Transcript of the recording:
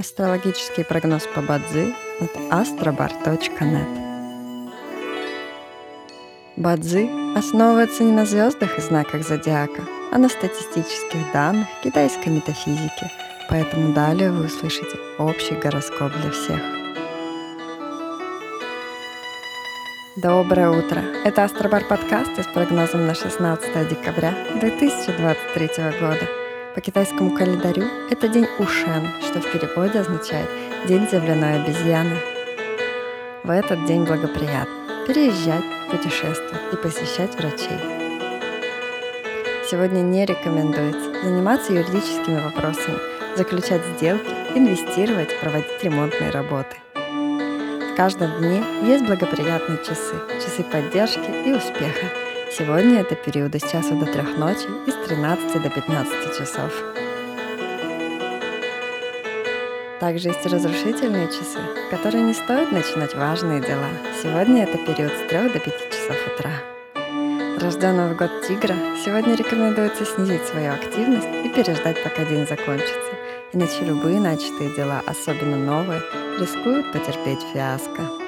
Астрологический прогноз по Бадзи от astrobar.net Бадзи основывается не на звездах и знаках зодиака, а на статистических данных китайской метафизики, поэтому далее вы услышите общий гороскоп для всех. Доброе утро! Это Астробар подкаст с прогнозом на 16 декабря 2023 года. По китайскому календарю это день Ушен, что в переводе означает «день земляной обезьяны». В этот день благоприятно переезжать, путешествовать и посещать врачей. Сегодня не рекомендуется заниматься юридическими вопросами, заключать сделки, инвестировать, проводить ремонтные работы. В каждом дне есть благоприятные часы, часы поддержки и успеха – Сегодня это периоды с часу до трех ночи и с 13 до 15 часов. Также есть разрушительные часы, которые не стоит начинать важные дела. Сегодня это период с 3 до 5 часов утра. Рожденного в год тигра сегодня рекомендуется снизить свою активность и переждать, пока день закончится. Иначе любые начатые дела, особенно новые, рискуют потерпеть фиаско.